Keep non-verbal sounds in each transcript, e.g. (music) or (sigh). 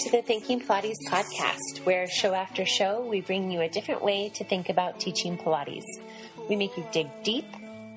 to the Thinking Pilates podcast, where show after show we bring you a different way to think about teaching Pilates. We make you dig deep,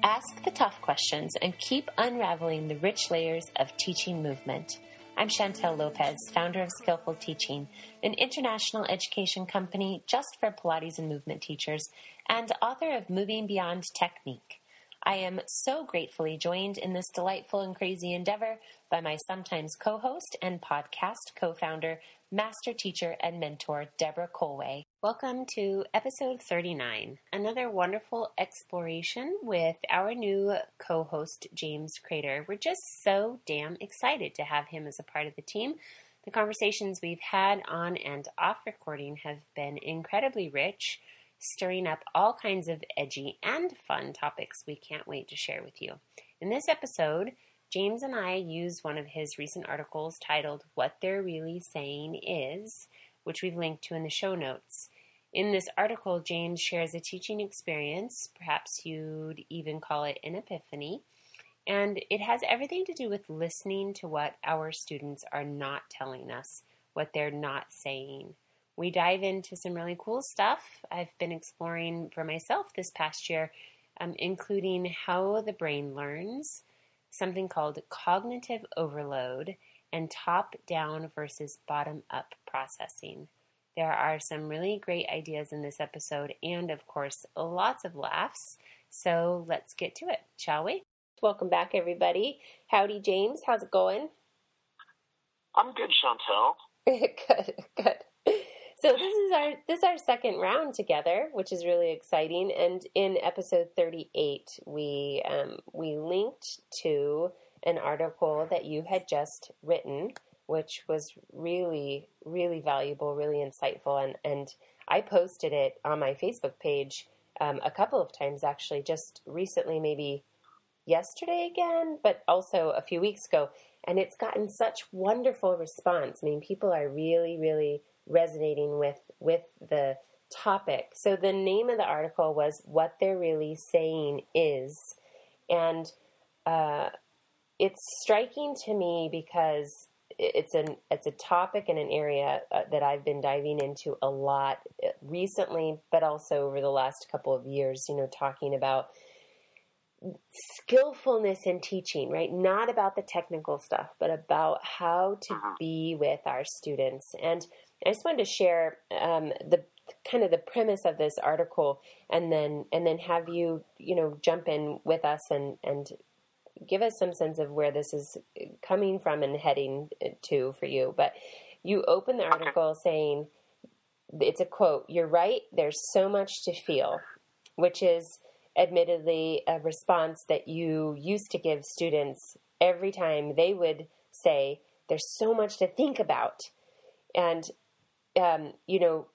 ask the tough questions, and keep unraveling the rich layers of teaching movement. I'm Chantel Lopez, founder of Skillful Teaching, an international education company just for Pilates and movement teachers, and author of Moving Beyond Technique. I am so gratefully joined in this delightful and crazy endeavor by my sometimes co host and podcast co founder, master teacher, and mentor, Deborah Kolwey. Welcome to episode 39, another wonderful exploration with our new co host, James Crader. We're just so damn excited to have him as a part of the team. The conversations we've had on and off recording have been incredibly rich stirring up all kinds of edgy and fun topics we can't wait to share with you. In this episode, James and I use one of his recent articles titled What They're Really Saying Is, which we've linked to in the show notes. In this article, James shares a teaching experience, perhaps you'd even call it an epiphany, and it has everything to do with listening to what our students are not telling us, what they're not saying we dive into some really cool stuff I've been exploring for myself this past year, um, including how the brain learns, something called cognitive overload, and top down versus bottom up processing. There are some really great ideas in this episode, and of course, lots of laughs. So let's get to it, shall we? Welcome back, everybody. Howdy, James. How's it going? I'm good, Chantel. (laughs) good, good. So this is our this is our second round together, which is really exciting. And in episode thirty eight, we um, we linked to an article that you had just written, which was really really valuable, really insightful, and and I posted it on my Facebook page um, a couple of times actually, just recently, maybe yesterday again, but also a few weeks ago, and it's gotten such wonderful response. I mean, people are really really resonating with with the topic. So the name of the article was "What They're Really Saying Is," and uh, it's striking to me because it's an it's a topic and an area uh, that I've been diving into a lot uh, recently, but also over the last couple of years. You know, talking about skillfulness in teaching, right? Not about the technical stuff, but about how to uh-huh. be with our students. And I just wanted to share um, the kind of the premise of this article, and then and then have you you know jump in with us and and give us some sense of where this is coming from and heading to for you. But you open the article saying it's a quote. You're right. There's so much to feel, which is admittedly a response that you used to give students every time they would say, There's so much to think about. And um, you know,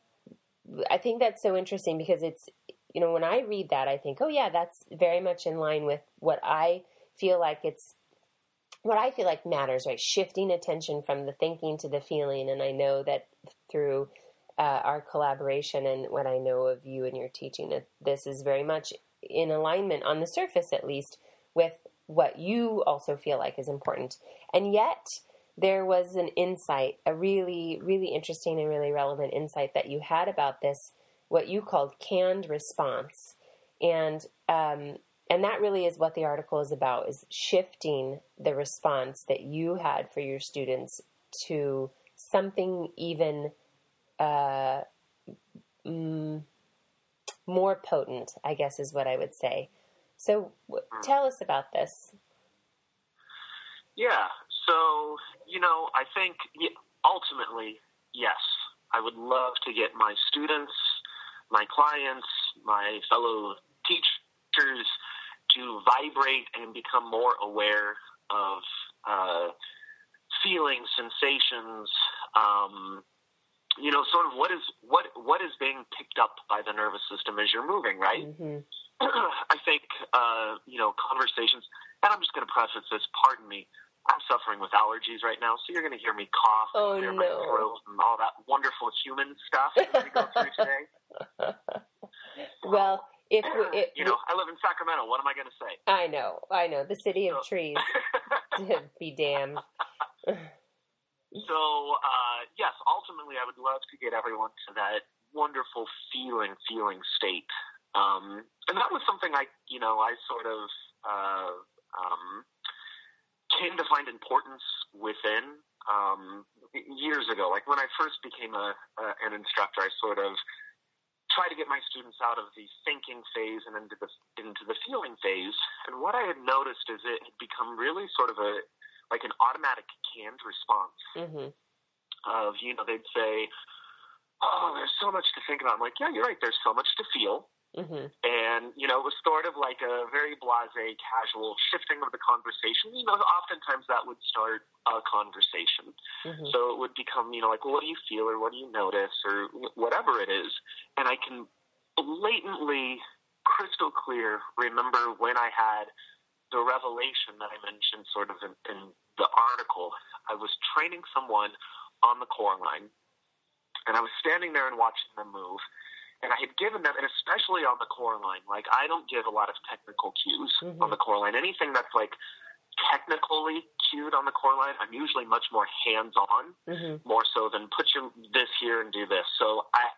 I think that's so interesting because it's, you know, when I read that, I think, oh, yeah, that's very much in line with what I feel like it's, what I feel like matters, right? Shifting attention from the thinking to the feeling. And I know that through uh, our collaboration and what I know of you and your teaching, that this is very much in alignment on the surface, at least, with what you also feel like is important. And yet, there was an insight, a really, really interesting and really relevant insight that you had about this, what you called canned response. And, um, and that really is what the article is about, is shifting the response that you had for your students to something even uh, mm, more potent, I guess is what I would say. So w- tell us about this. Yeah, so, you know, I think ultimately, yes, I would love to get my students, my clients, my fellow teachers to vibrate and become more aware of uh, feelings, sensations, um, you know, sort of what is what what is being picked up by the nervous system as you're moving, right? Mm-hmm. (clears throat) I think uh, you know conversations, and I'm just going to preface this. Pardon me. I'm suffering with allergies right now, so you're going to hear me cough oh, and clear no. my throat and all that wonderful human stuff that we go through today. (laughs) well, if we, (sighs) it, you know, I live in Sacramento. What am I going to say? I know, I know, the city of so. trees. (laughs) (laughs) be damned. So, uh, yes, ultimately, I would love to get everyone to that wonderful feeling, feeling state. Um, and that was something I, you know, I sort of uh, um, came to find importance within um, years ago. Like when I first became a, uh, an instructor, I sort of try to get my students out of the thinking phase and into the into the feeling phase. And what I had noticed is it had become really sort of a like an automatic canned response Mm-hmm. of you know they'd say, "Oh, there's so much to think about." I'm like, "Yeah, you're right. There's so much to feel." Mm-hmm. And, you know, it was sort of like a very blase, casual shifting of the conversation. You know, oftentimes that would start a conversation. Mm-hmm. So it would become, you know, like, well, what do you feel or what do you notice or whatever it is. And I can blatantly, crystal clear, remember when I had the revelation that I mentioned sort of in, in the article. I was training someone on the CoreAlign, and I was standing there and watching them move. And I had given them, and especially on the CoreAlign, like I don't give a lot of technical cues Mhm. on the CoreAlign. Anything that's like technically cued on the CoreAlign, I'm usually much more hands on Mm-hmm. more so than put your this here and do this. So I,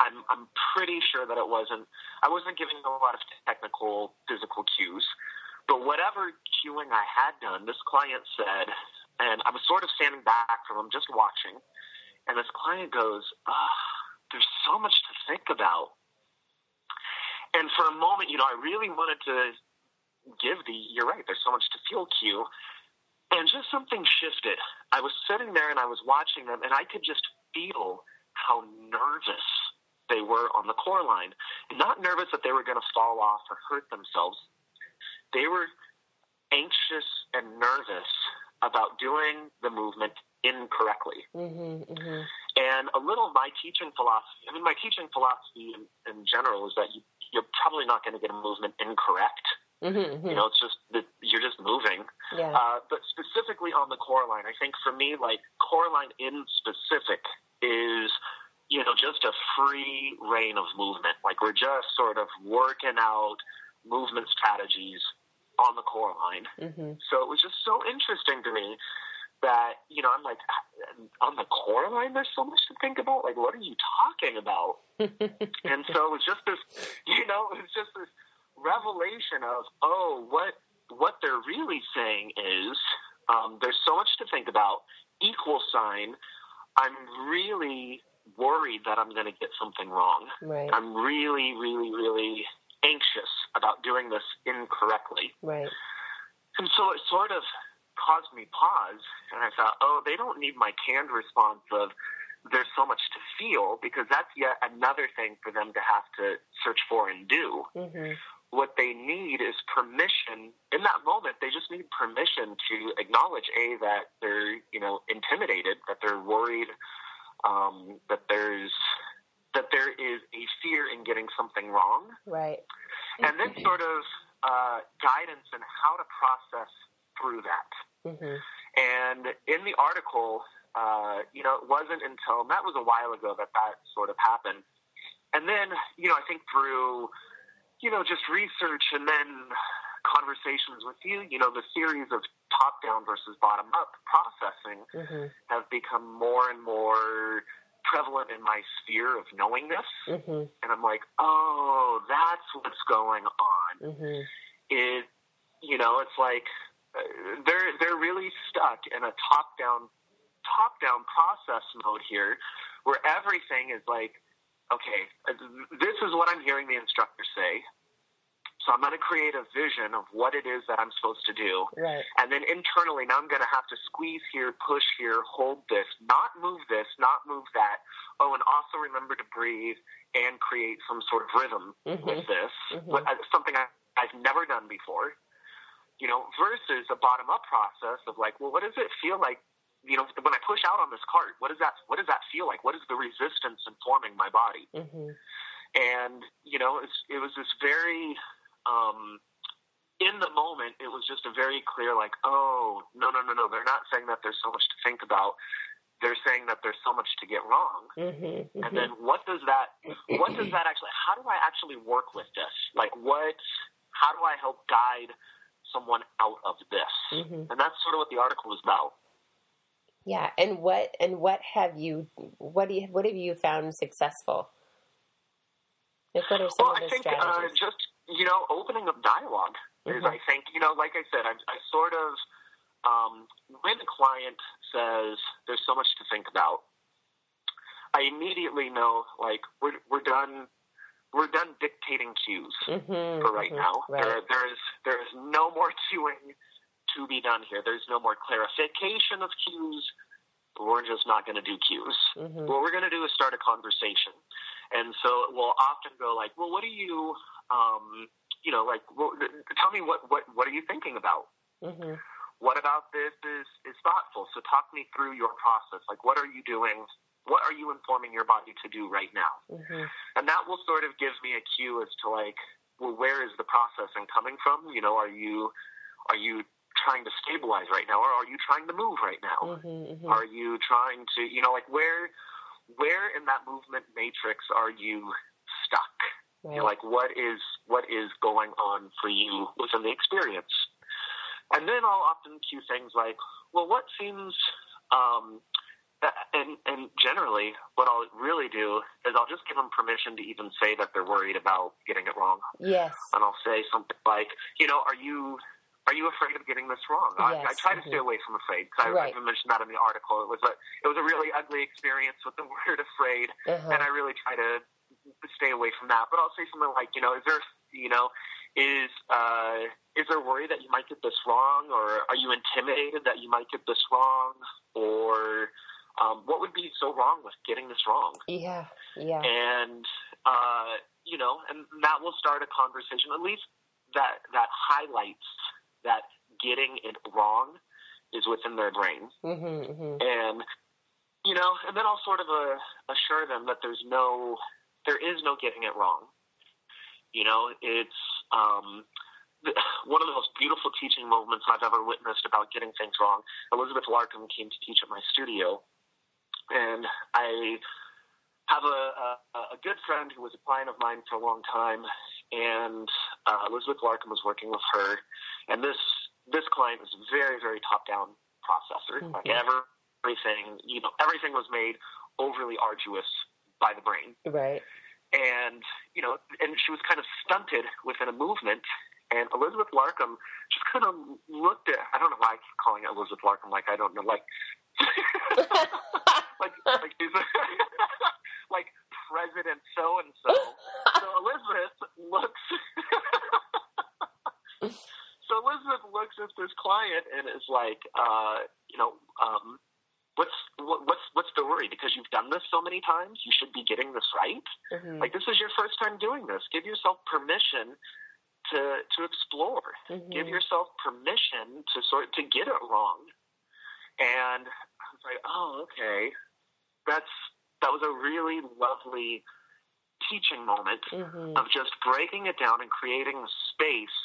I'm I'm pretty sure that it wasn't. I wasn't giving a lot of technical physical cues, but whatever cueing I had done, this client said, and I was sort of standing back from him, just watching, and this client goes, ah, "There's so much to think about." And for a moment, you know, I really wanted to give the "You're right." There's so much to feel cue. And just something shifted. I was sitting there and I was watching them, and I could just feel how nervous they were on the CoreAlign. Not nervous that they were going to fall off or hurt themselves. They were anxious and nervous about doing the movement incorrectly. Mm-hmm. Mm-hmm. And a little of my teaching philosophy, I mean, my teaching philosophy in, in general is that you, you're probably not going to get a movement incorrect. Mm-hmm. You know, it's just that you're just moving. Yeah. Uh, but specifically on the CoreAlign, I think for me, like CoreAlign in specific is, you know, just a free reign of movement. Like we're just sort of working out movement strategies on the CoreAlign. Mm-hmm. So it was just so interesting to me that, you know, I'm like, on the CoreAlign, there's so much to think about. Like, what are you talking about? (laughs) and so it was just this, you know, it was just this revelation of, oh, what what they're really saying is um, there's so much to think about. Equal sign, I'm really worried that I'm going to get something wrong. right. I'm really, really, really anxious about doing this incorrectly. Right. And so it sort of caused me pause, and I thought, oh, they don't need my canned response of there's so much to feel because that's yet another thing for them to have to search for and do. Mm-hmm. What they need is permission. In that moment, they just need permission to acknowledge a that they're you know intimidated, that they're worried, um, that there's that there is a fear in getting something wrong, Right. and then sort of uh, guidance in how to process through that. Mm-hmm. And in the article, uh, you know, it wasn't until that was a while ago that that sort of happened. And then, you know, I think through, you know, just research and then conversations with you, you know, the series of top down versus bottom up processing Mm-hmm. have become more and more prevalent in my sphere of knowingness. Mm-hmm. And I'm like, oh, that's what's going on Mm-hmm. is you know it's like they're they're really stuck in a top down top down process mode here where everything is like okay this is what i'm hearing the instructor say so i'm going to create a vision of what it is that i'm supposed to do Right. and then internally now i'm going to have to squeeze here push here hold this not move this not move that oh and also remember to breathe and create some sort of rhythm Mhm. with this Mhm. what- uh, something I, i've never done before you know versus a bottom up process of like well what does it feel like you know when i push out on this cart what does that what does that feel like? What is the resistance informing my body? Mm-hmm. and you know it's, it was this very um in the moment it was just a very clear like oh no no no no they're not saying that there's so much to think about. They're saying that there's so much to get wrong. Mm-hmm. and then what does that what does that actually how do i actually work with this? Like what how do i help guide someone out of this Mhm. and that's sort of what the article was about Yeah, and what and what have you what do you what have you found successful? Like what are some well, of the I think uh, just you know opening up dialog is Mhm. I think you know like I said I, I sort of um, when a client says there's so much to think about, I immediately know like we're we're done we're done dictating cues Mhm, for right mhm, now. Right. There there is there is no more cueing to be done here. There's no more clarification of cues. We're just not going to do cues. Mhm. What we're going to do is start a conversation. And so we'll often go like, well, what do you, um, you know, like, well, tell me what, what, what are you thinking about? Mhm. What about this is, is thoughtful? So talk me through your process. Like, what are you doing? What are you informing your body to do right now? Mhm. And that will sort of give me a cue as to like, well, where is the processing coming from? You know, are you, are you trying to stabilize right now or are you trying to move right now? Mhm. Mhm. Are you trying to, you know, like where, where in that movement matrix are you stuck? Right. You're like, what is, what is going on for you within the experience? And then I'll often cue things like, well, what seems, um, (laughs) and and generally, what I'll really do is I'll just give them permission to even say that they're worried about getting it wrong, yes. and I'll say something like, you know, are you are you afraid of getting this wrong? I, I try to mhm. stay away from afraid. 'cause I, I Right. even mentioned that in the article. It was a it was a really ugly experience with the (laughs) word afraid, Uh-huh. and I really try to stay away from that. But I'll say something like, you know, is there, you know, is uh, is there worry that you might get this wrong, or are you intimidated that you might get this wrong, or um, what would be so wrong with getting this wrong? Yeah. Yeah. And uh, you know, and that will start a conversation. At least that that highlights that getting it wrong is within their brain Mhm. Mhm. and you know, and then I'll sort of uh, assure them that there's no, there is no getting it wrong. You know, it's um, (laughs) one of the most beautiful teaching moments I've ever witnessed about getting things wrong. Elizabeth Larkam came to teach at my studio, and I have a, a, a good friend who was a client of mine for a long time, and uh, Elizabeth Larkam was working with her, and this this client was a very very top down processor, like Mhm. ever everything, you know, everything was made overly arduous by the brain. Right. And, you know, and she was kind of stunted within a movement. And Elizabeth Larkam just kind of looked at, I don't know why I keep calling it Elizabeth Larkam, like, I don't know, like, (laughs) (laughs) like, like she's (laughs) like President so and so. So Elizabeth looks, (laughs) so Elizabeth looks at this client and is like, uh, you know, um, what's what, what's what's the worry? Because you've done this so many times, you should be getting this right. Mhm. Like this is your first time doing this. Give yourself permission to to explore. Give Mhm. yourself permission to sort to get it wrong. And I was like, oh, okay, that's that was a really lovely teaching moment Mhm. of just breaking it down and creating a space,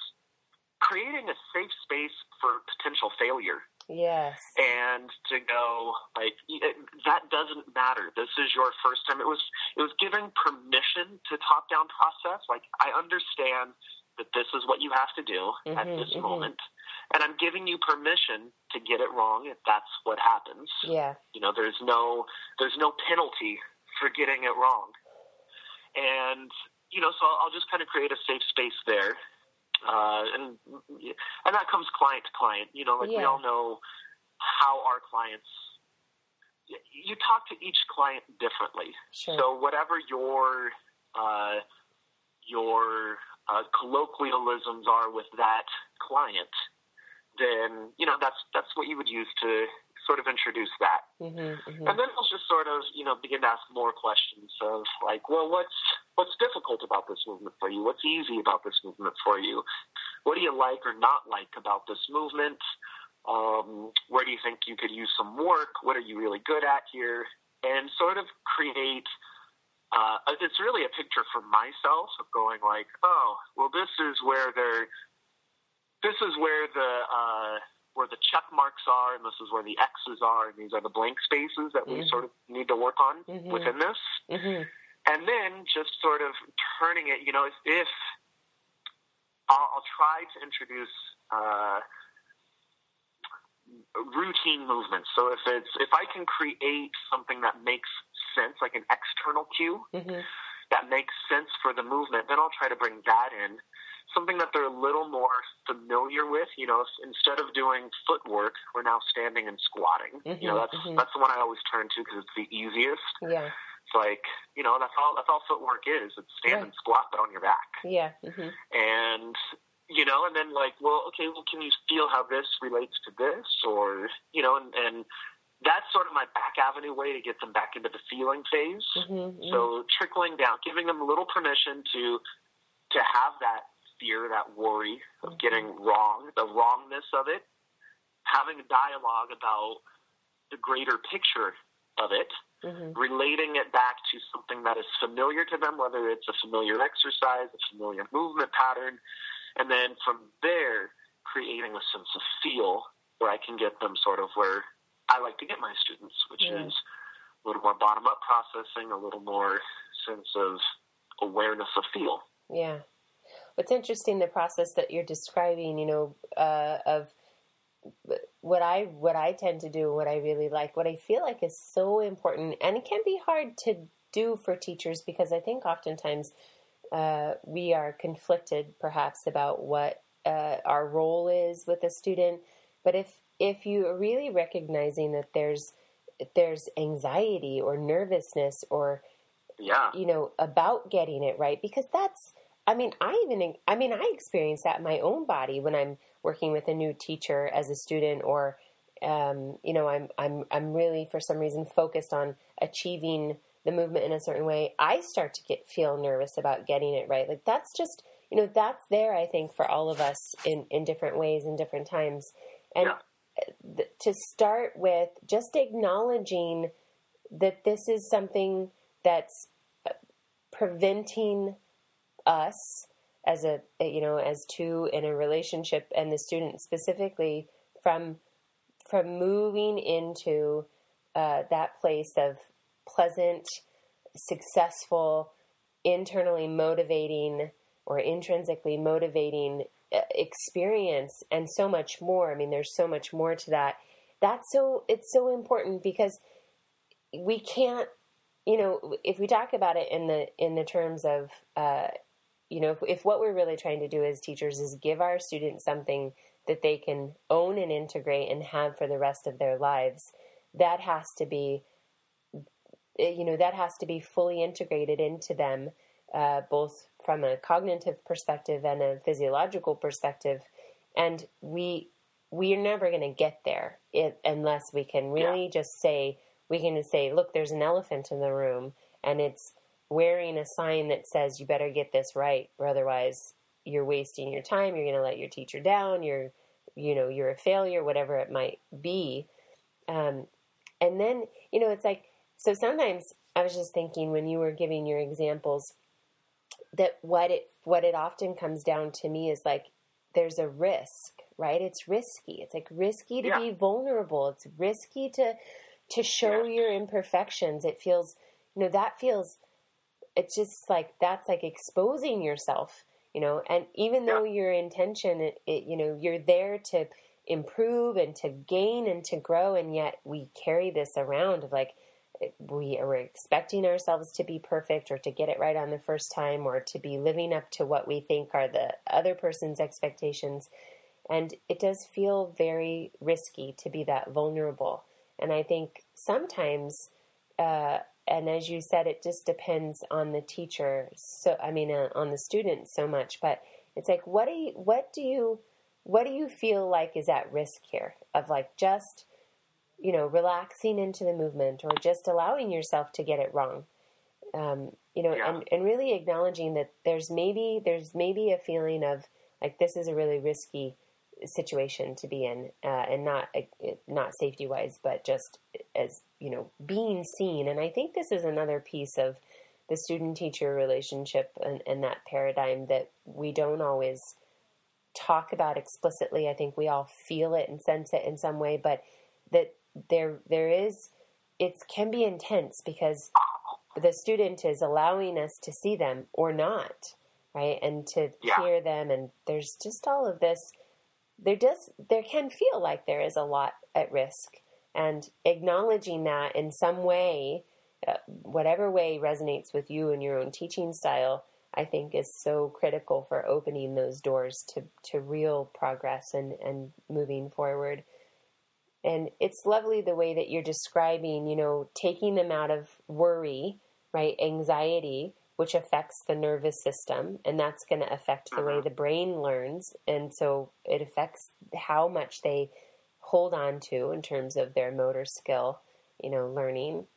creating a safe space for potential failure Yes. and to go like it, that doesn't matter this is your first time it was it was giving permission to top down process like i understand that this is what you have to do at Mhm, this mhm. moment. And i'm giving you permission to get it wrong if that's what happens. Yeah. you know there's no there's no penalty for getting it wrong. And you know so i'll just kind of create a safe space there. Uh, and and that comes client to client. You know like we all know how our clients you talk to each client differently. Sure. so whatever your uh, your uh, colloquialisms are with that client then you know that's that's what you would use to sort of introduce that Mhm. Mhm. and then we'll just sort of, you know, begin to ask more questions of like, well, what's what's difficult about this movement for you? What's easy about this movement for you? What do you like or not like about this movement? Um, where do you think you could use some work? What are you really good at here? And sort of create. Uh, it's really a picture for myself of going like, oh, well, this is where they're. This is where the uh, where the check marks are, and this is where the X's are, and these are the blank spaces that we Mhm. sort of need to work on Mhm. within this. Mhm. And then just sort of turning it, you know, if, if I'll, I'll try to introduce uh, routine movements. So if it's if I can create something that makes sense, like an external cue Mm-hmm. that makes sense for the movement, then I'll try to bring that in. Something that they're a little more familiar with. You know, instead of doing footwork, we're now standing and squatting. You know, that's mhm. that's the one I always turn to because it's the easiest. Yeah. It's like you know that's all that's all footwork is. It's stand Right. and squat, but on your back Yeah. hmm and you know and then like well okay well can you feel how this relates to this or you know and, and that's sort of my back avenue way to get them back into the feeling phase. Hmm so trickling down giving them a little permission to to have that fear that worry of getting wrong the wrongness of it having a dialogue about the greater picture of it hmm relating it back to something that is familiar to them, whether it's a familiar exercise, a familiar movement pattern, and then from there, creating a sense of feel where I can get them sort of where I like to get my students, which Yeah. is a little more bottom up processing, a little more sense of awareness of feel. Yeah. What's interesting, the process that you're describing, you know, uh, of what I what I tend to do, what I really like, what I feel like is so important, and it can be hard to do for teachers because I think oftentimes uh, we are conflicted, perhaps, about what uh, our role is with a student. But if if you are really recognizing that there's there's anxiety or nervousness or Yeah. you know about getting it right because that's i mean i even i mean i experience that in my own body when i'm working with a new teacher as a student or um, you know i'm i'm i'm really for some reason focused on achieving the movement in a certain way i start to get feel nervous about getting it right like that's just you know that's there i think for all of us in in different ways in different times and Yeah. To start with just acknowledging that this is something that's preventing us as a you know as two in a relationship and the student specifically from from moving into uh, that place of pleasant successful internally motivating or intrinsically motivating experience and so much more. I mean there's so much more to that. That's so it's so important because we can't you know if we talk about it in the in the terms of uh, you know if, if what we're really trying to do as teachers is give our students something that they can own and integrate and have for the rest of their lives that has to be eh, you know that has to be fully integrated into them uh, both from a cognitive perspective and a physiological perspective. And we we're never going to get there unless we can really just say we can just say look there's an elephant in the room and it's wearing a sign that says you better get this right or otherwise you're wasting your time you're going to let your teacher down you're you know you're a failure whatever it might be. Um, and then you know it's like so sometimes i was just thinking when you were giving your examples that what it what it often comes down to me is like there's a risk right? It's risky. It's like risky to Yeah. be vulnerable. It's risky to to show Yeah. your imperfections. It feels you know that feels it's just like that's like exposing yourself you know? And even though your intention it, it you know you're there to improve and to gain and to grow and yet we carry this around of like we are expecting ourselves to be perfect or to get it right on the first time or to be living up to what we think are the other person's expectations. And it does feel very risky to be that vulnerable. And i think sometimes uh, and as you said it just depends on the teacher so i mean uh, on the student so much. But it's like what do you what do you what do you feel like is at risk here? Of like just you know relaxing into the movement or just allowing yourself to get it wrong. Um, you know Yeah. and, and really acknowledging that there's maybe there's maybe a feeling of like this is a really risky situation to be in uh, and not uh, not safety wise but just as you know being seen. And i think this is another piece of the student teacher relationship and, and that paradigm that we don't always talk about explicitly. I think we all feel it and sense it in some way but that there there is it can be intense because the student is allowing us to see them or not right? And to Yeah. hear them and there's just all of this there does there can feel like there is a lot at risk. And acknowledging that in some way uh, whatever way resonates with you and your own teaching style i think is so critical for opening those doors to to real progress and and moving forward and it's lovely the way that you're describing you know taking them out of worry right anxiety which affects the nervous system, and that's going to affect the way uh-huh. the brain learns. And so it affects how much they hold on to in terms of their motor skill, you know, learning.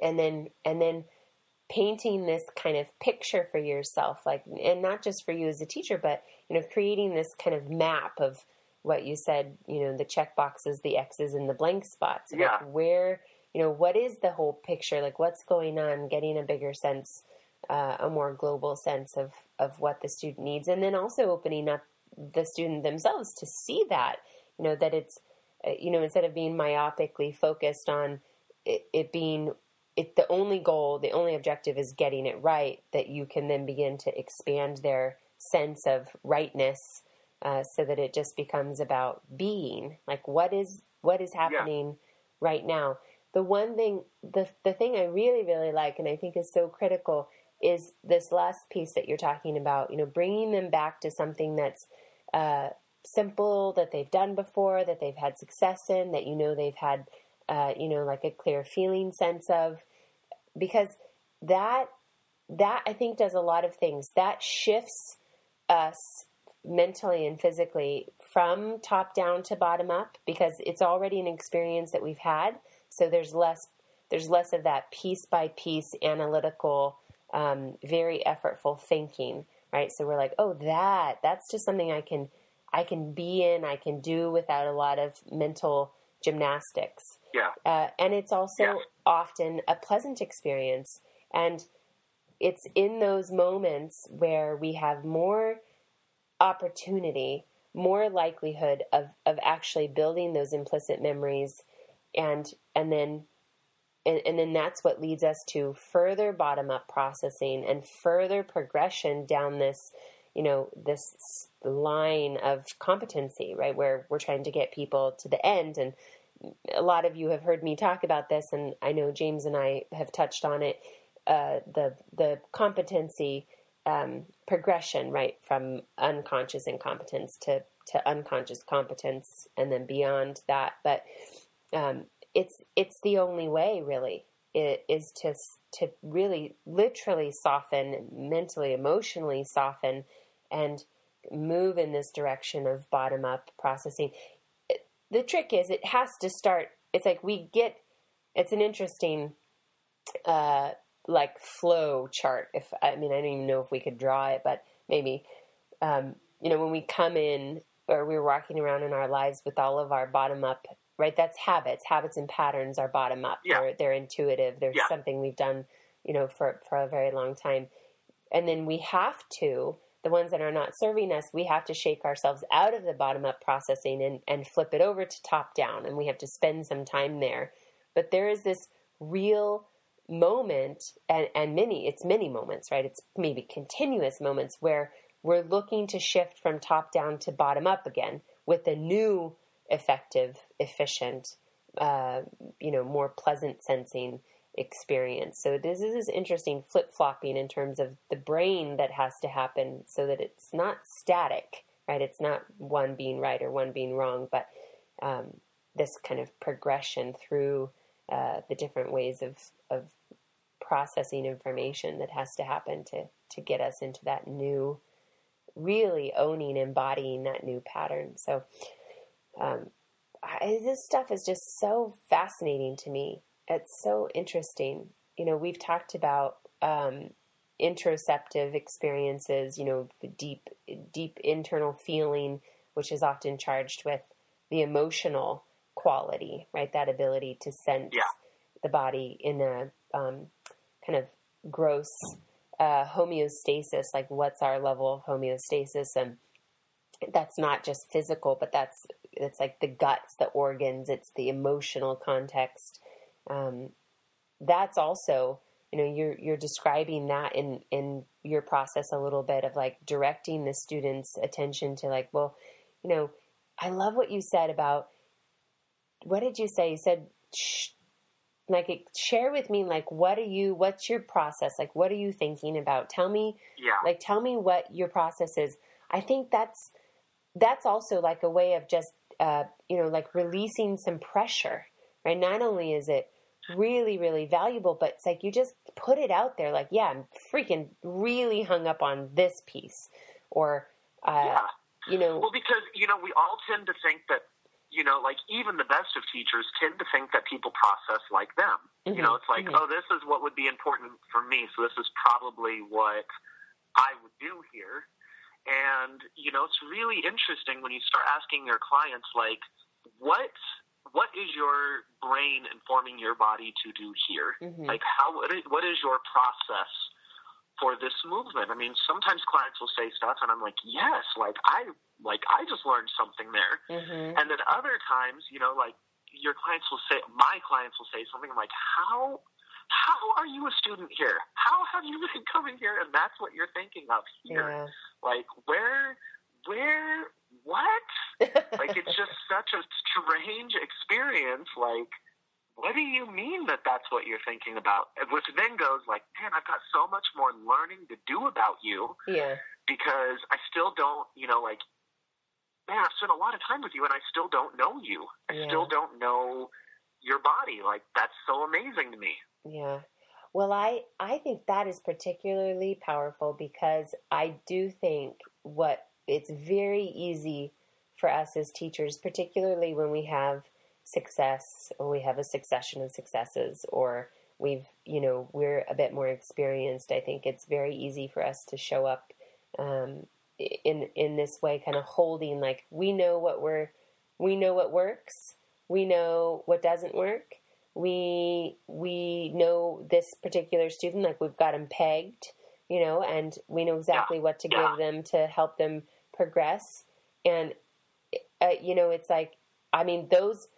And then, and then painting this kind of picture for yourself, like, and not just for you as a teacher, but, you know, creating this kind of map of what you said, you know, the check boxes, the X's, and the blank spots. Yeah. Like where, you know, what is the whole picture? Like, what's going on? Getting a bigger sense uh, a more global sense of, of what the student needs. And then also opening up the student themselves to see that, you know, that it's, uh, you know, instead of being myopically focused on it, it being it, the only goal, the only objective is getting it right, that you can then begin to expand their sense of rightness uh, so that it just becomes about being like what is what is happening yeah. right now the one thing the the thing i really really like and i think is so critical is this last piece that you're talking about, you know, bringing them back to something that's uh, simple, that they've done before, that they've had success in, that you know they've had, uh, you know, like a clear feeling sense of, because that that I think does a lot of things. That shifts us mentally and physically from top down to bottom up because it's already an experience that we've had. So there's less there's less of that piece by piece analytical um, very effortful thinking, right? So we're like, oh, that that's just something I can I can be in, I can do without a lot of mental gymnastics. Yeah. Uh, and it's also yeah. often a pleasant experience, and it's in those moments where we have more opportunity, more likelihood of of actually building those implicit memories, and and then and, and then that's what leads us to further bottom up processing and further progression down this you know this line of competency right where we're trying to get people to the end. And a lot of you have heard me talk about this and i know james and i have touched on it. Uh, the the competency um, progression right from unconscious incompetence to to unconscious competence and then beyond that. But um, it's it's the only way really is to to really literally soften mentally emotionally soften and move in this direction of bottom up processing the trick is it has to start it's like we get it's an interesting uh like flow chart if i mean i don't even know if we could draw it but maybe um you know when we come in or we're walking around in our lives with all of our bottom up right? That's habits. Habits and patterns are bottom up. Yeah. They're, they're intuitive. They're yeah. something we've done, you know, for, for a very long time. And then we have to, the ones that are not serving us, we have to shake ourselves out of the bottom up processing and, and flip it over to top down. And we have to spend some time there. But there is this real moment and, and many, it's many moments, right? It's maybe continuous moments where we're looking to shift from top down to bottom up again with a new effective, efficient, uh, you know, more pleasant sensing experience. So this is this interesting flip flopping in terms of the brain that has to happen so that it's not static, right? It's not one being right or one being wrong, but um, this kind of progression through uh, the different ways of of processing information that has to happen to to get us into that new, really owning, embodying that new pattern. So um, I, this stuff is just so fascinating to me. It's so interesting. You know, we've talked about um, interoceptive experiences. You know, the deep, deep internal feeling, which is often charged with the emotional quality, right? That ability to sense yeah. the body in a um, gross uh, homeostasis. Like, what's our level of homeostasis? And that's not just physical, but that's it's like the guts, the organs, it's the emotional context. Um, that's also, you know, you're you're describing that in in your process a little bit of like directing the students' attention to like, well, you know, I love what you said about what did you say? You said like share with me like what are you what's your process? Like what are you thinking about? Tell me yeah. like tell me what your process is. I think that's that's also like a way of just uh, you know like releasing some pressure right? Not only is it really really valuable but it's like you just put it out there like yeah i'm freaking really hung up on this piece or uh, yeah. you know well because you know we all tend to think that you know, like even the best of teachers tend to think that people process like them. Mm-hmm. You know, it's like, mm-hmm. oh, this is what would be important for me, so this is probably what I would do here. And you know, it's really interesting when you start asking your clients, like, what what is your brain informing your body to do here? Mm-hmm. Like, how what is, what is your process for this movement? I mean, sometimes clients will say stuff, and I'm like, yes, like I like I just learned something there. Mm-hmm. And then other times, you know, like your clients will say, my clients will say something. I'm like, how how are you a student here? How have you been coming here? And that's what you're thinking of here. Yeah. Like where where what? like it's just (laughs) such a strange experience. Like what do you mean that that's what you're thinking about? Which then goes like, I've got so much more learning to do about you. Yeah. Because I still don't, you know, like man, I've spent a lot of time with you and I still don't know you. I yeah. still don't know your body. Like that's so amazing to me. Yeah. Well, I I think that is particularly powerful because I do think what it's very easy for us as teachers, particularly when we have success or we have a succession of successes or we've you know we're a bit more experienced i think it's very easy for us to show up um, in in this way kind of holding like we know what we're we know what works we know what doesn't work we we know this particular student like we've got them pegged you know and we know exactly yeah. what to yeah. give them to help them progress and uh, you know it's like i mean those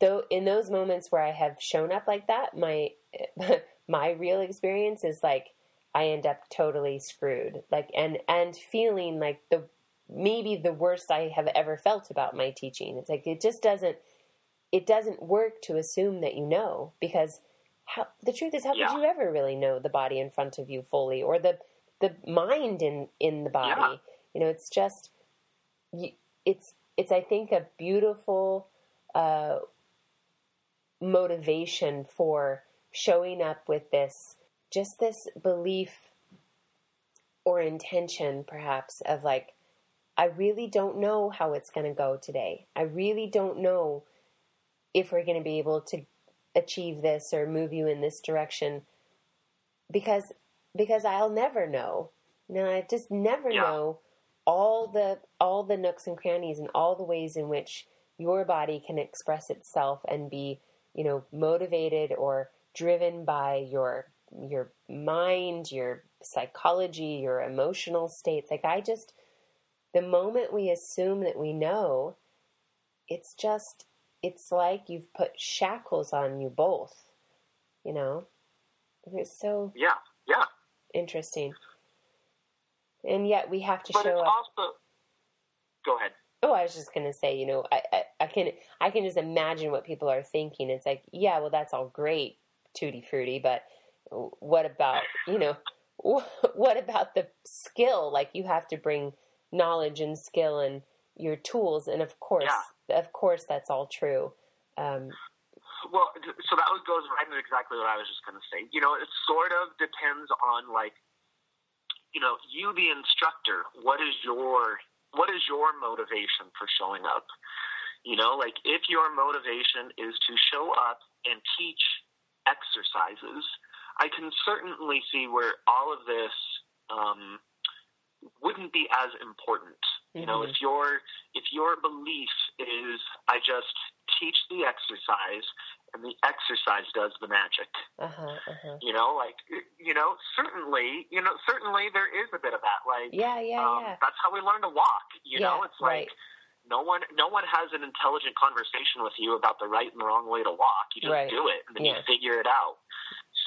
though in those moments where i have shown up like that my (laughs) my real experience is like I end up totally screwed. Like and and feeling like the maybe the worst I have ever felt about my teaching. It's like it just doesn't it doesn't work to assume that you know because how the truth is how yeah. could you ever really know the body in front of you fully or the the mind in in the body. Yeah. You know, it's just it's it's I think a beautiful uh, motivation for showing up with this just this belief or intention, perhaps, of like, I really don't know how it's going to go today. I really don't know if we're going to be able to achieve this or move you in this direction because because I'll never know. No, I just never yeah. know all the all the nooks and crannies and all the ways in which your body can express itself and be, you know, motivated or driven by your your mind, your psychology, your emotional states. Like I just the moment we assume that we know, it's just it's like you've put shackles on you both. You know? It's so Yeah, yeah. Interesting. And yet we have to but show up. Also, go ahead. Oh, I was just gonna say, you know, I, I, I can I can just imagine what people are thinking. It's like, yeah, well, that's all great, tutti frutti, but what about you know (laughs) what about the skill like you have to bring knowledge and skill and your tools and of course yeah. of course that's all true um, well so that goes right into exactly what i was just going to say you know it sort of depends on like you know you the instructor what is your what is your motivation for showing up you know like if your motivation is to show up and teach exercises I can certainly see where all of this um, wouldn't be as important. Mm-hmm. You know, if mm-hmm. your if your belief is I just teach the exercise and the exercise does the magic. Uh-huh, uh-huh. You know, like you know, certainly, you know, certainly there is a bit of that. Like, yeah, yeah, um, yeah. That's how we learn to walk. You yeah, know, it's like. Right. No one, no one has an intelligent conversation with you about the right and the wrong way to walk. You just right. do it, and then yeah. you figure it out.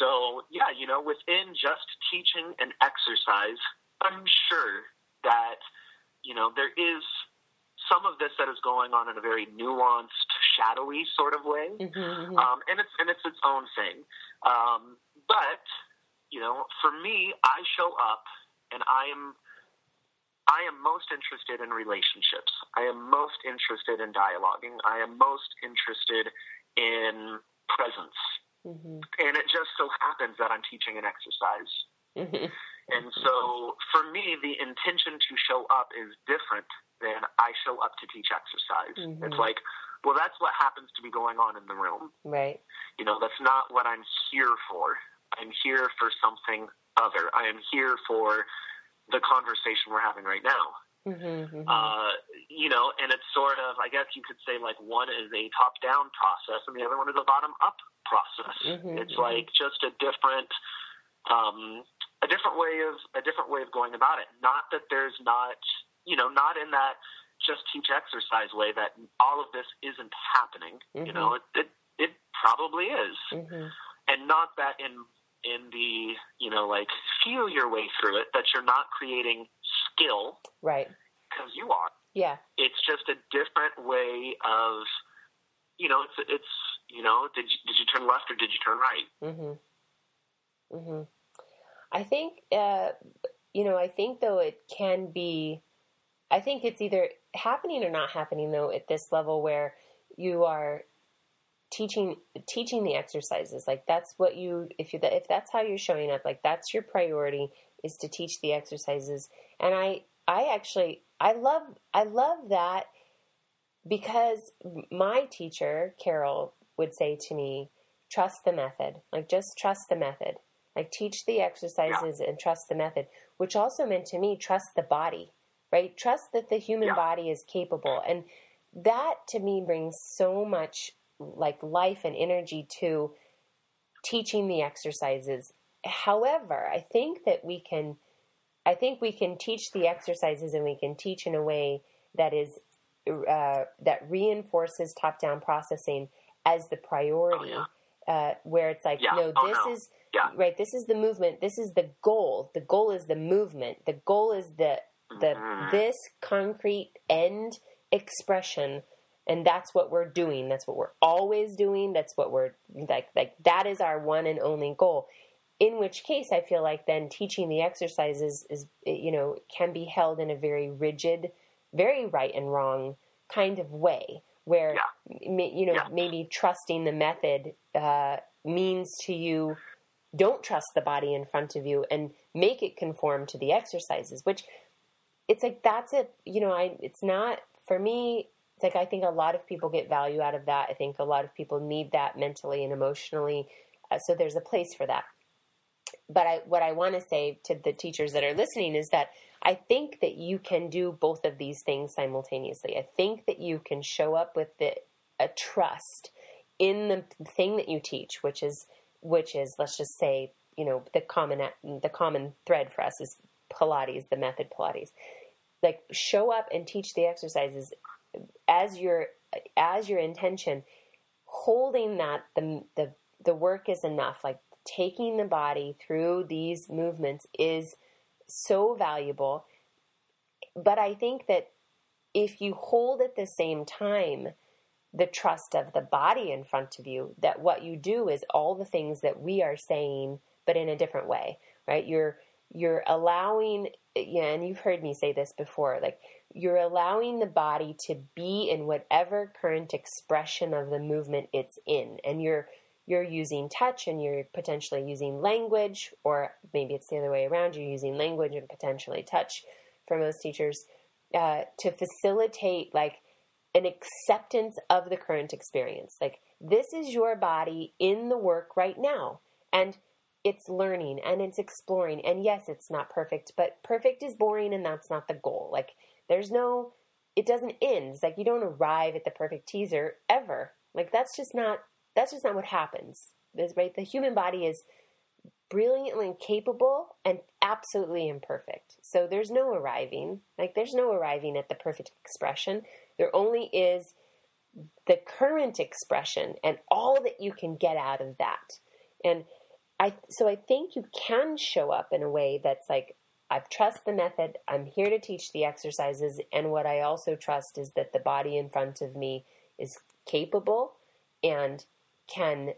So, yeah, you know, within just teaching an exercise, I'm sure that, you know, there is some of this that is going on in a very nuanced, shadowy sort of way, Mm-hmm, mm-hmm. um, and it's and it's its own thing. Um, but you know, for me, I show up and I am I am most interested in relationships. I am most interested in dialoguing. I am most interested in presence. Mm-hmm. And it just so happens that I'm teaching an exercise. Mm-hmm. And so for me, the intention to show up is different than I show up to teach exercise. Mhm. It's like, well, that's what happens to be going on in the room. right. You know, that's not what I'm here for. I'm here for something other. I am here for the conversation we're having right now. Mm-hmm, mm-hmm. Uh, you know, and it's sort of, I guess you could say, like one is a top-down process, and the other one is a bottom-up process. Mhm, it's mhm. like just a different, um, a different way of a different way of going about it. Not that there's not, you know, not in that just teach exercise way that all of this isn't happening. You Mhm. know, it, it it probably is, mm-hmm. and not that in in the you know like feel your way through it that you're not creating skill Right. because you are. Yeah. It's just a different way of, you know, it's it's you know, did you, did you turn left or did you turn right? Mm-hmm. Mm-hmm. I think, uh, you know, I think though it can be, I think it's either happening or not happening though at this level where you are teaching teaching the exercises. Like that's what you if you if that's how you're showing up like that's your priority is to teach the exercises. And i i actually i love i love that because my teacher carol would say to me trust the method. Like just trust the method. Like teach the exercises and trust the method which also meant to me trust the body right trust that the human Yeah. body is capable and that to me brings so much like life and energy to teaching the exercises however i think that we can i think we can teach the exercises and we can teach in a way that is uh, that reinforces top down processing as the priority Oh, uh, where it's like Yeah. no Oh, this no. is Yeah. right this is the movement this is the goal the goal is the movement the goal is the the Mhm. this concrete end expression and that's what we're doing that's what we're always doing that's what we're like like that is our one and only goal in which case i feel like then teaching the exercises is you know can be held in a very rigid very right and wrong kind of way where m- you know Yeah. maybe trusting the method uh, means to you don't trust the body in front of you and make it conform to the exercises which it's like that's it you know i it's not for me it's like i think a lot of people get value out of that i think a lot of people need that mentally and emotionally uh, so there's a place for that but I, what I want to say to the teachers that are listening is that I think that you can do both of these things simultaneously. I think that you can show up with the, a trust in the thing that you teach, which is which is let's just say you know the common the common thread for us is Pilates, the method Pilates. Like show up and teach the exercises as your as your intention, holding that the the the work is enough. Like taking the body through these movements is so valuable. But I think that if you hold at the same time the trust of the body in front of you, that what you do is all the things that we are saying, but in a different way, right? You're you're allowing, yeah, and you've heard me say this before, like you're allowing the body to be in whatever current expression of the movement it's in, and you're you're using touch and you're potentially using language, or maybe it's the other way around. You're using language and potentially touch for most teachers uh, to facilitate like an acceptance of the current experience. Like this is your body in the work right now, and it's learning and it's exploring. And yes, it's not perfect, but perfect is boring, and that's not the goal. Like there's no, it doesn't end. It's like you don't arrive at the perfect teaser ever. Like that's just not that's just not what happens. Right. The human body is brilliantly capable and absolutely imperfect. So there's no arriving. Like there's no arriving at the perfect expression. There only is the current expression and all that you can get out of that. And I so I think you can show up in a way that's like I trust the method. I'm here to teach the exercises. And what I also trust is that the body in front of me is capable and can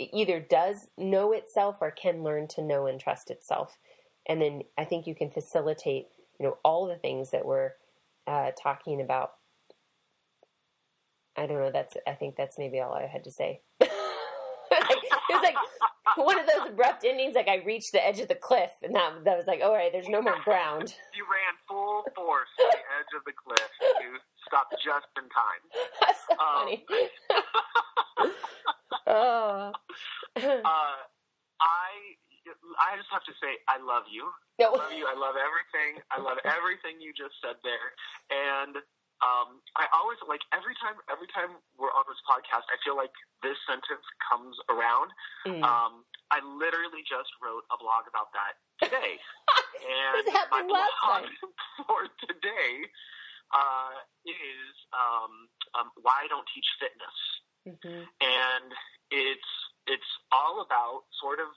either does know itself or can learn to know and trust itself. And then I think you can facilitate, you know, all the things that we're uh, talking about. I don't know. That's I think that's maybe all I had to say. Like, was like one of those abrupt endings. Like I reached the edge of the cliff, and that that was like, all right, there's no more ground. (laughs) You ran full force to the edge of the cliff. You stopped just in time. (laughs) That's so um, funny. (laughs) oh. uh, I I just have to say I love you. I love you. I love everything. I love everything you just said there. And um, I always like every time every time we're on this podcast, I feel like this sentence comes around. Mm. Um, I literally just wrote a blog about that today, (laughs) and my blog (laughs) for today uh, is um, um, why I don't teach fitness, mm-hmm. and it's it's all about sort of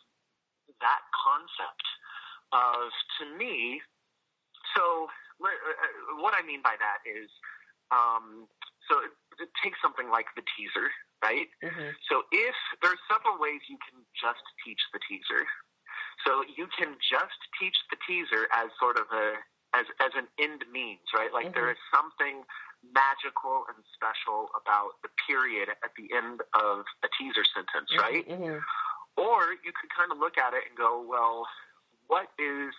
that concept of to me. So uh, what I mean by that is um, so it something like the teaser, right? Mm-hmm. So if there's several ways you can just teach the teaser. So you can just teach the teaser as sort of a as as an end means, right? Like mm-hmm. there is something magical and special about the period at the end of a teaser sentence, mm-hmm. right? Mm-hmm. Or you could kind of look at it and go, well, what is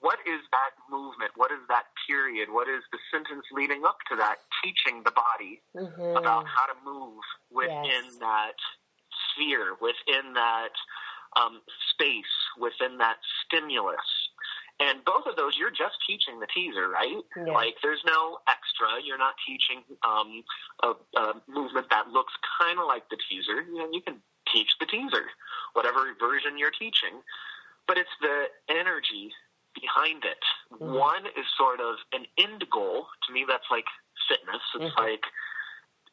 what is that movement? What is that period? What is the sentence leading up to that teaching the body mm-hmm. about how to move within yes. that sphere, within that um, space, within that stimulus? And both of those, you're just teaching the teaser, right? Yeah. Like, there's no extra. You're not teaching um, a, a movement that looks kind of like the teaser. You know, you can teach the teaser, whatever version you're teaching. But it's the energy behind it. Mm-hmm. One is sort of an end goal. To me, that's like fitness. It's mm-hmm. like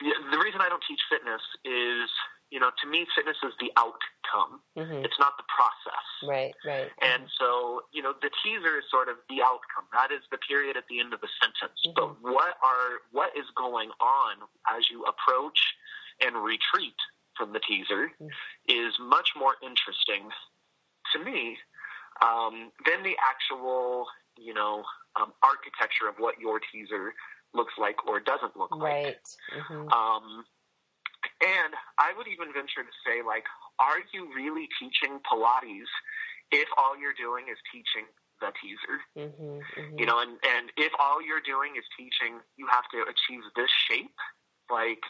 the reason I don't teach fitness is, you know, to me, fitness is the outcome. Mm-hmm. It's not the process. Right, right. And so, you know, the teaser is sort of the outcome. That is the period at the end of the sentence. Mm-hmm. But what are what is going on as you approach and retreat from the teaser mm-hmm. is much more interesting to me um, then the actual, you know, um, architecture of what your teaser looks like or doesn't look like. Right. Mm-hmm. Um, and I would even venture to say, like, are you really teaching Pilates if all you're doing is teaching the teaser? Mm-hmm, mm-hmm. You know, and, and if all you're doing is teaching, you have to achieve this shape, like,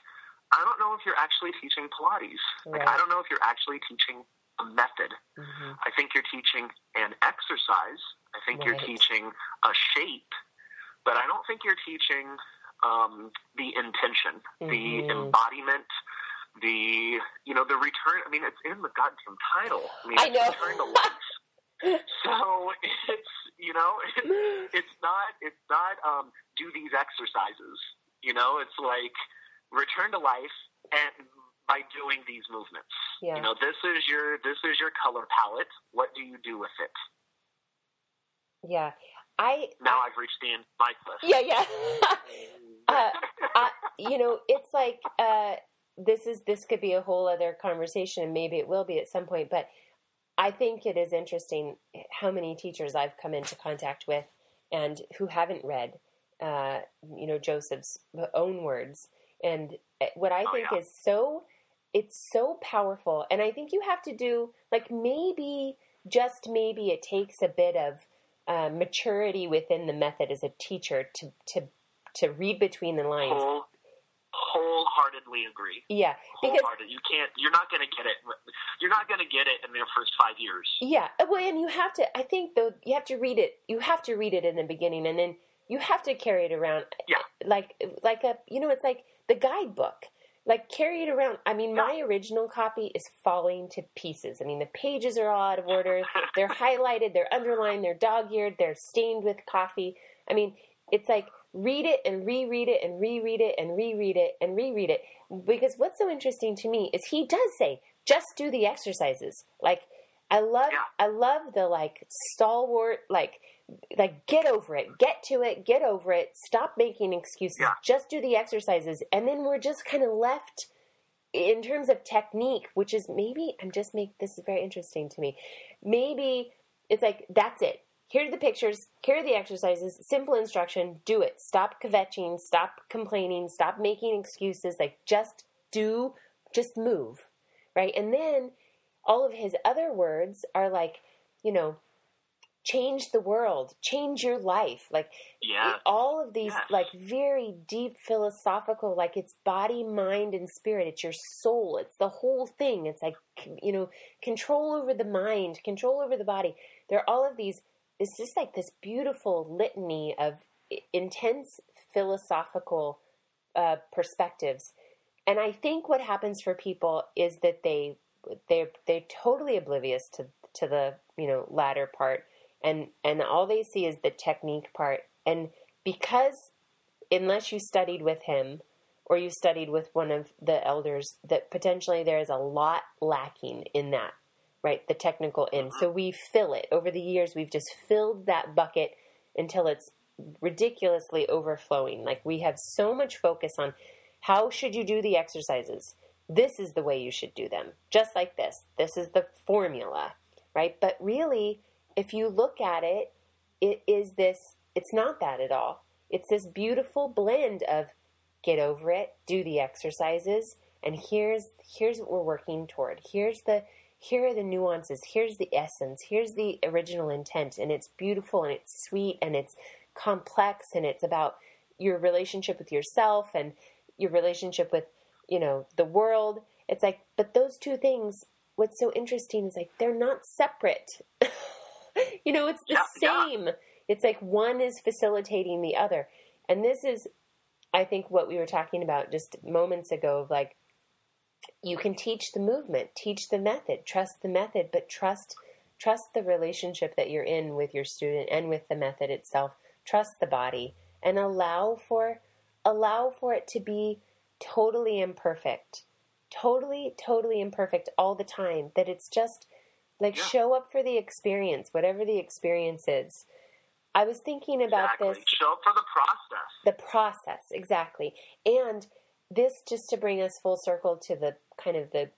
I don't know if you're actually teaching Pilates. Right. Like, I don't know if you're actually teaching a method. Mm-hmm. I think you're teaching an exercise. I think right. you're teaching a shape, but I don't think you're teaching um, the intention, mm-hmm. the embodiment, the you know the return. I mean, it's in the goddamn title. I mean, I know. return to life. (laughs) so it's you know it's, it's not it's not um, do these exercises. You know, it's like return to life and by doing these movements. Yeah. You know, this is your this is your color palette. What do you do with it? Yeah. I now I, have reached the end of my list. Yeah, yeah. (laughs) uh, uh, you know, it's like uh, this is this could be a whole other conversation. And maybe it will be at some point, but I think it is interesting how many teachers I've come into contact with and who haven't read, uh, you know, Joseph's own words. And uh, what I oh, think yeah. is so it's so powerful. And I think you have to do, like, maybe, just maybe, it takes a bit of uh, maturity within the method as a teacher to, to, to read between the lines. Whole, wholeheartedly agree. Yeah, because you can't. You're not going to get it. You're not going to get it in their first five years. Yeah, well, and you have to. I think though you have to read it. You have to read it in the beginning, and then you have to carry it around. Yeah, like like a you know, it's like the guidebook like carry it around. I mean, my original copy is falling to pieces. I mean, the pages are all out of order. (laughs) They're highlighted, they're underlined, they're dog eared, they're stained with coffee. I mean, it's like read it and reread it and reread it and reread it and reread it. Because what's so interesting to me is he does say, just do the exercises. Like, I love. I love the like stalwart, like like get over it. Get to it. Get over it. Stop making excuses. Yeah. just do the exercises. And then we're just kind of left in terms of technique which is maybe i'm just make this is very interesting to me. Maybe it's like that's it. Here are the pictures. Here are the exercises. Simple instruction. Do it. Stop kvetching. Stop complaining. Stop making excuses. Like just do just move. Right? And then all of his other words are like you know change the world change your life. Like Yeah. all of these Yes. like very deep philosophical like it's body mind and spirit. It's your soul. It's the whole thing. It's like you know control over the mind control over the body. There are all of these it's just like this beautiful litany of intense philosophical uh, perspectives. And i think what happens for people is that they they're they're totally oblivious to to the you know latter part and and all they see is the technique part. And because unless you studied with him or you studied with one of the elders that potentially there is a lot lacking in that right the technical end so we fill it. Over the years we've just filled that bucket until it's ridiculously overflowing. Like we have so much focus on how should you do the exercises? This is the way you should do them. Just like this. This is the formula right? But really if you look at it it is this it's not that at all. It's this beautiful blend of get over it do the exercises and here's here's what we're working toward. Here's the here are the nuances. Here's the essence. Here's the original intent. And it's beautiful and it's sweet and it's complex and it's about your relationship with yourself and your relationship with you know the world. It's like but those two things what's so interesting is like they're not separate (laughs) you know it's the Yeah, yeah. same. It's like one is facilitating the other. And this is i think what we were talking about just moments ago of like you can teach the movement teach the method trust the method but trust trust the relationship that you're in with your student and with the method itself. Trust the body and allow for allow for it to be totally imperfect. Totally totally imperfect all the time. That it's just like Yeah. show up for the experience whatever the experience is i was thinking about exactly. this Show up for the process. the process exactly and this just to bring us full circle to the kind of the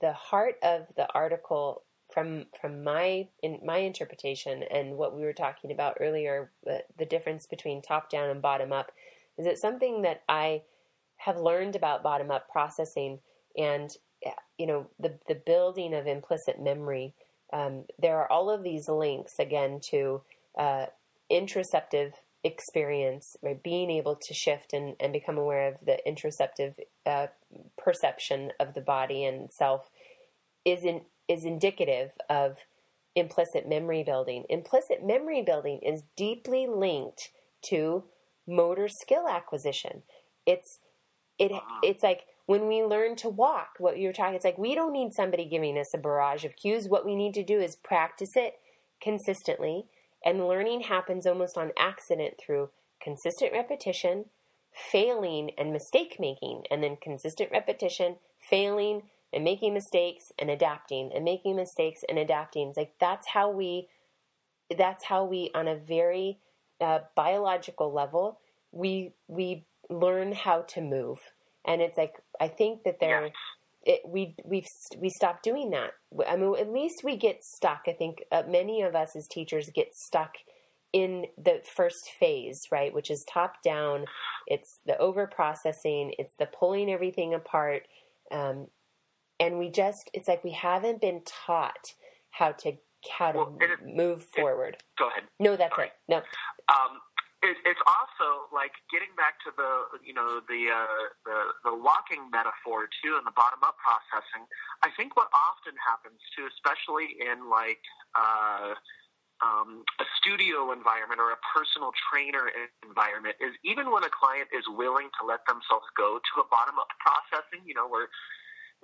the heart of the article from from my in my interpretation and what we were talking about earlier the, the difference between top down and bottom up is it something that i have learned about bottom up processing and you know the the building of implicit memory um, there are all of these links again to uh, interoceptive experience, right? Being able to shift and, and become aware of the interoceptive uh, perception of the body and self is in, is indicative of implicit memory building. Implicit memory building is deeply linked to motor skill acquisition. It's it it's like when we learn to walk, what you were talking, it's like we don't need somebody giving us a barrage of cues. What we need to do is practice it consistently, and learning happens almost on accident through consistent repetition, failing and mistake making, and then consistent repetition, failing and making mistakes and adapting and making mistakes and adapting. It's like that's how we that's how we on a very uh, biological level we we learn how to move and it's like i think that there it, we we've we stopped doing that. I mean at least we get stuck i think uh, many of us as teachers get stuck in the first phase right? Which is top down. It's the over processing it's the pulling everything apart. Um, and we just it's like we haven't been taught how to how to Well, it- move forward. Go ahead. no that's Sorry. it. No. Um, it, it's also like getting back to the you know the uh, the the walking metaphor too, and the bottom up processing. I think what often happens too, especially in like uh, um, a studio environment or a personal trainer environment, is even when a client is willing to let themselves go to a bottom up processing, you know, where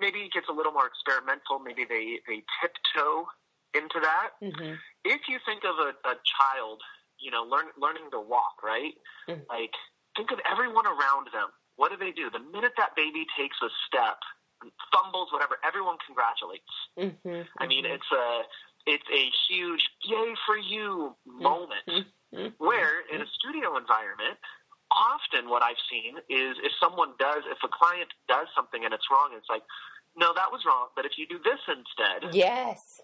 maybe it gets a little more experimental, maybe they they tiptoe into that hmm if you think of a, a child, you know, learn, learning to walk, right? Mhm. Like, think of everyone around them. What do they do? The minute that baby takes a step, fumbles, whatever, everyone congratulates. hmm I mean, it's a it's a huge yay for you moment. Mhm. Where in a studio environment, often what I've seen is if someone does, if a client does something and it's wrong, it's like, no, that was wrong, but if you do this instead. Yes.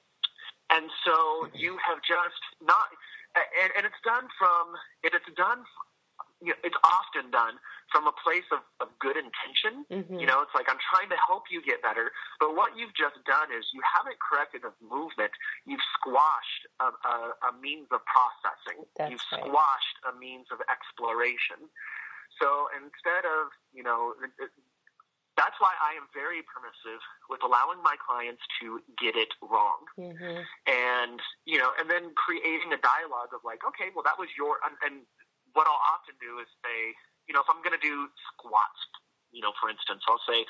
And so you have just not, and, and it's done from, and it's done, you know, it's often done from a place of, of good intention. Mhm. You know, it's like I'm trying to help you get better, but what you've just done is you haven't corrected a movement. You've squashed a, a, a means of processing. That's you've right. squashed a means of exploration. So instead of, you know, that's why I am very permissive with allowing my clients to get it wrong. Hmm and you know, and then creating a dialogue of like, okay, well, that was your, and, and what I'll often do is say, you know, if I'm going to do squats, you know, for instance, I'll say,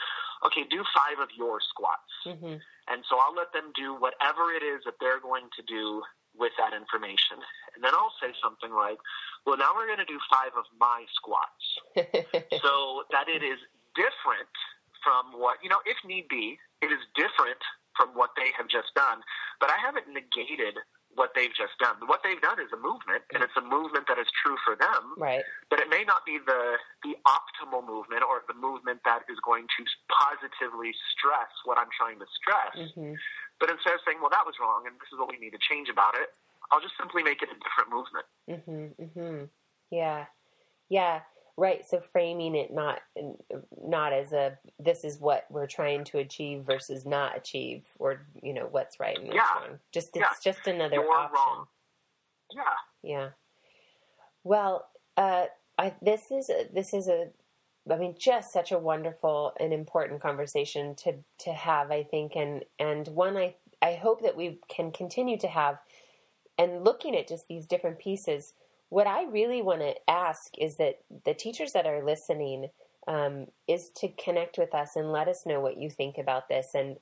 okay, do five of your squats, hmm and so I'll let them do whatever it is that they're going to do with that information, and then I'll say something like, well, now we're going to do five of my squats, (laughs) so that it is different from what you know if need be it is different from what they have just done but i haven't negated what they've just done what they've done is a movement and it's a movement that is true for them right. but it may not be the the optimal movement or the movement that is going to positively stress what i'm trying to stress hmm but instead of saying well that was wrong and this is what we need to change about it i'll just simply make it a different movement hmm hmm Yeah. Yeah. Right. So framing it not not as a this is what we're trying to achieve versus not achieve, or you know what's right and what's Yeah. wrong. Just it's Yeah. just another You're option. wrong. yeah Yeah. Well, uh, I this is a, this is a, I mean, just such a wonderful and important conversation to to have. I think, and and one I I hope that we can continue to have. And looking at just these different pieces, what I really want to ask is that the teachers that are listening um, is to connect with us and let us know what you think about this and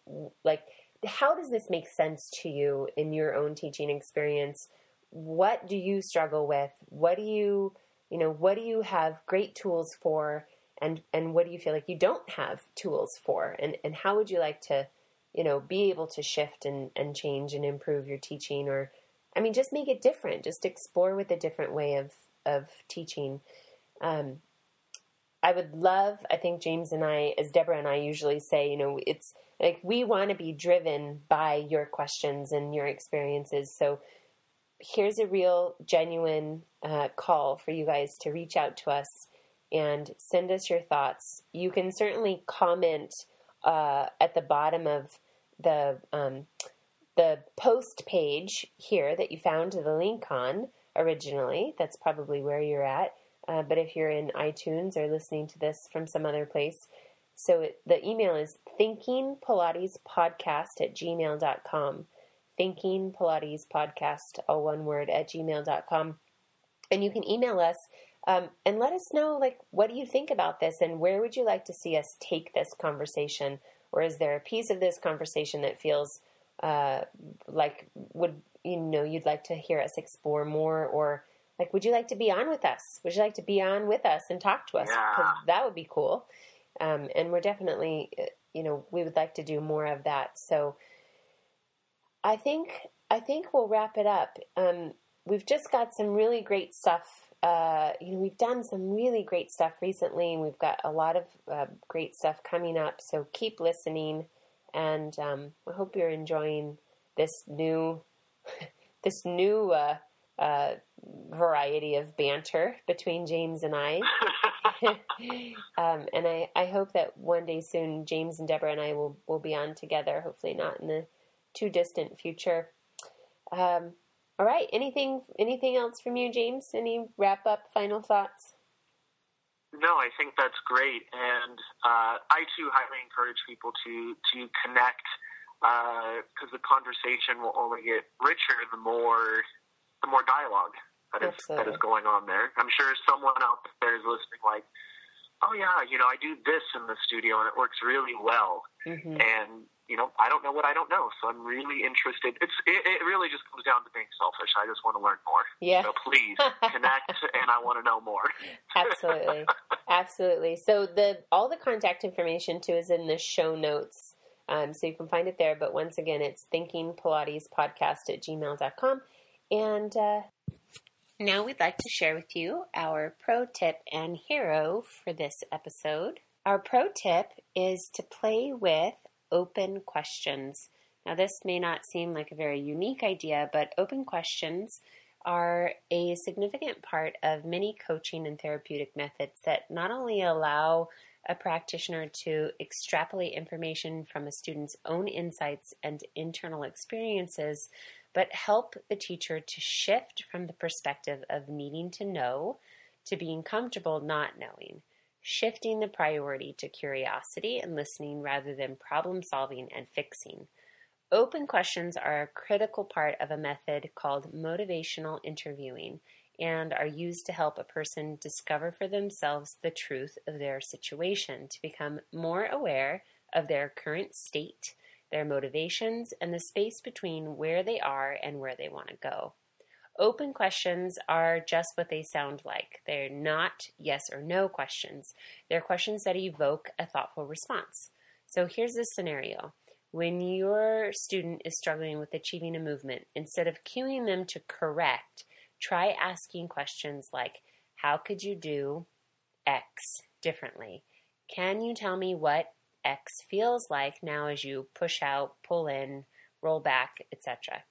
like how does this make sense to you in your own teaching experience? What do you struggle with? What do you you know what do you have great tools for? And and what do you feel like you don't have tools for? And and how would you like to you know be able to shift and and change and improve your teaching or i mean just make it different just explore with a different way of of teaching um I would love, I think James and I, as Deborah and I usually say, you know, it's like we want to be driven by your questions and your experiences. So here's a real, genuine uh, call for you guys to reach out to us and send us your thoughts. You can certainly comment uh, at the bottom of the um, the post page here that you found the link on originally. That's probably where you're at. Uh, but if you're in iTunes or listening to this from some other place, so it, the email is thinkingpilatespodcast at gmail.com. Thinking Pilates Podcast, all one word, at gmail.com. And you can email us um, and let us know, like, what do you think about this and where would you like to see us take this conversation? Or is there a piece of this conversation that feels uh, like would you know you'd like to hear us explore more or like would you like to be on with us? Would you like to be on with us and talk to us? Yeah. because that would be cool. Um, and we're definitely uh, you know we would like to do more of that. So i think i think we'll wrap it up. Um, we've just got some really great stuff uh, you know we've done some really great stuff recently and we've got a lot of uh, great stuff coming up. So keep listening and um, i hope you're enjoying this new (laughs) this new uh, uh, variety of banter between James and I. (laughs) (laughs) um, and I, I hope that one day soon James and Deborah and I will, will be on together, hopefully not in the too distant future. Um, all right, anything anything else from you, James? Any wrap up final thoughts? No, I think that's great, and uh, I too highly encourage people to to connect because the conversation will only get richer the more the more dialogue that is that is going on there. I'm sure someone out there is listening, like, oh yeah, you know, I do this in the studio and it works really well, hmm and you know, I don't know what I don't know, so I'm really interested. It's it, it really just comes down to being selfish. I just want to learn more. Yeah. So please connect, (laughs) and I want to know more. Absolutely. Absolutely. So the all the contact information too is in the show notes. Um, so you can find it there. But once again, it's thinking Pilates podcast at gmail.com. And uh, Now we'd like to share with you our pro tip and hero for this episode. Our pro tip is to play with open questions. Now, this may not seem like a very unique idea, but open questions are a significant part of many coaching and therapeutic methods that not only allow a practitioner to extrapolate information from a student's own insights and internal experiences, but help the teacher to shift from the perspective of needing to know to being comfortable not knowing, shifting the priority to curiosity and listening rather than problem solving and fixing. Open questions are a critical part of a method called motivational interviewing and are used to help a person discover for themselves the truth of their situation, to become more aware of their current state, their motivations, and the space between where they are and where they want to go. Open questions are just what they sound like. They're not yes or no questions. They're questions that evoke a thoughtful response. So here's the scenario when your student is struggling with achieving a movement, instead of cueing them to correct, try asking questions like, How could you do X differently? Can you tell me what X feels like now as you push out, pull in, roll back, etc.?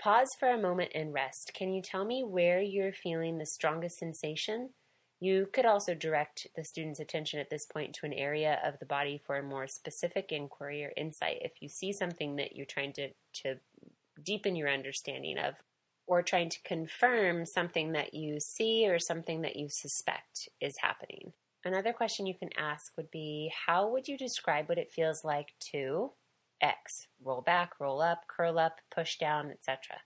Pause for a moment and rest. Can you tell me where you're feeling the strongest sensation? You could also direct the student's attention at this point to an area of the body for a more specific inquiry or insight if you see something that you're trying to, to deepen your understanding of, or trying to confirm something that you see or something that you suspect is happening. Another question you can ask would be How would you describe what it feels like to X? Roll back, roll up, curl up, push down, etc.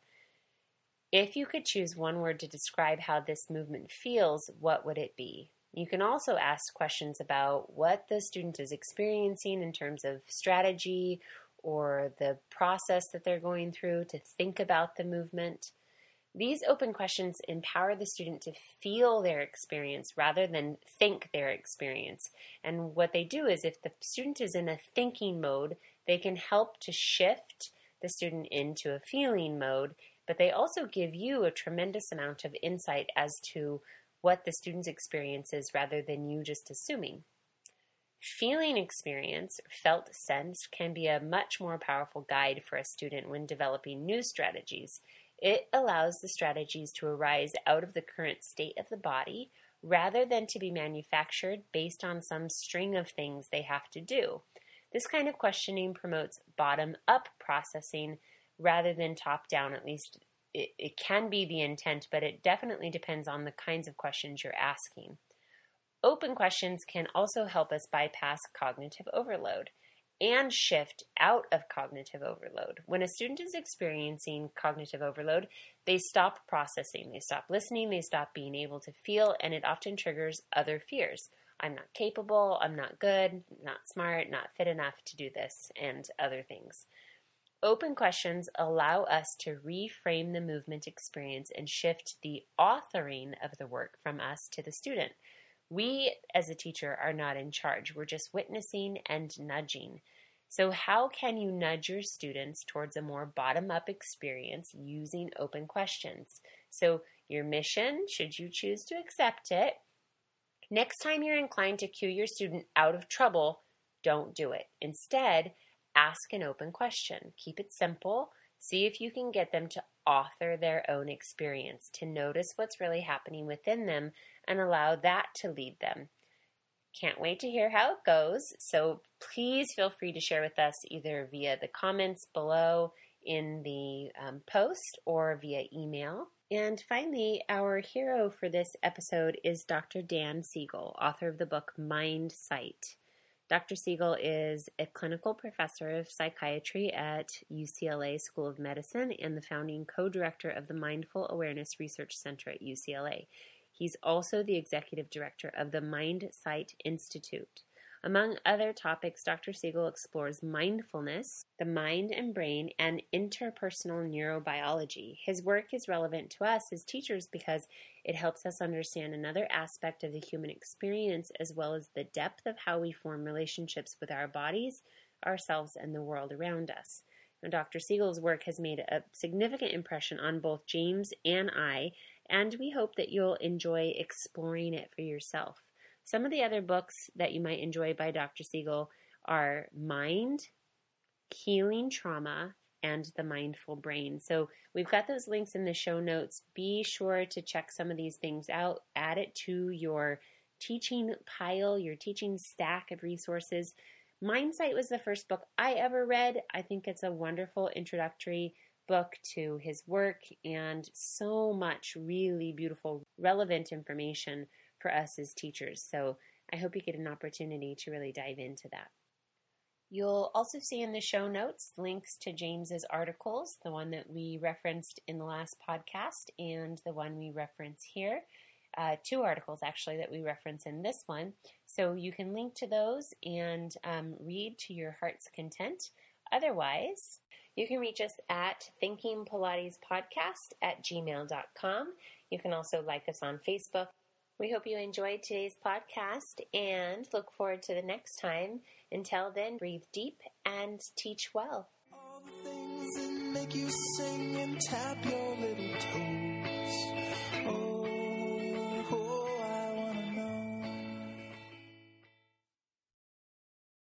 If you could choose one word to describe how this movement feels, what would it be? You can also ask questions about what the student is experiencing in terms of strategy or the process that they're going through to think about the movement. These open questions empower the student to feel their experience rather than think their experience. And what they do is, if the student is in a thinking mode, they can help to shift the student into a feeling mode but they also give you a tremendous amount of insight as to what the student's experience is rather than you just assuming. Feeling experience, felt sense, can be a much more powerful guide for a student when developing new strategies. It allows the strategies to arise out of the current state of the body rather than to be manufactured based on some string of things they have to do. This kind of questioning promotes bottom up processing rather than top down. At least it, it can be the intent, but it definitely depends on the kinds of questions you're asking. Open questions can also help us bypass cognitive overload and shift out of cognitive overload. When a student is experiencing cognitive overload, they stop processing, they stop listening, they stop being able to feel, and it often triggers other fears. I'm not capable, I'm not good, not smart, not fit enough to do this, and other things. Open questions allow us to reframe the movement experience and shift the authoring of the work from us to the student. We, as a teacher, are not in charge. We're just witnessing and nudging. So, how can you nudge your students towards a more bottom up experience using open questions? So, your mission, should you choose to accept it, next time you're inclined to cue your student out of trouble, don't do it. Instead, Ask an open question. Keep it simple. See if you can get them to author their own experience, to notice what's really happening within them, and allow that to lead them. Can't wait to hear how it goes. So please feel free to share with us either via the comments below in the um, post or via email. And finally, our hero for this episode is Dr. Dan Siegel, author of the book Mindsight. Dr. Siegel is a clinical professor of psychiatry at UCLA School of Medicine and the founding co director of the Mindful Awareness Research Center at UCLA. He's also the executive director of the Mindsight Institute. Among other topics, Dr. Siegel explores mindfulness, the mind and brain, and interpersonal neurobiology. His work is relevant to us as teachers because it helps us understand another aspect of the human experience as well as the depth of how we form relationships with our bodies, ourselves, and the world around us. Now, Dr. Siegel's work has made a significant impression on both James and I and we hope that you'll enjoy exploring it for yourself. Some of the other books that you might enjoy by Dr. Siegel are Mind, Healing Trauma, and The Mindful Brain. So we've got those links in the show notes. Be sure to check some of these things out, add it to your teaching pile, your teaching stack of resources. Mindsight was the first book I ever read. I think it's a wonderful introductory book to his work and so much really beautiful, relevant information for us as teachers. So I hope you get an opportunity to really dive into that. You'll also see in the show notes links to James's articles, the one that we referenced in the last podcast and the one we reference here. Uh, two articles actually that we reference in this one. So you can link to those and um, read to your heart's content. Otherwise, you can reach us at Thinking Pilates Podcast at gmail.com. You can also like us on Facebook. We hope you enjoyed today's podcast and look forward to the next time. Until then, breathe deep and teach well.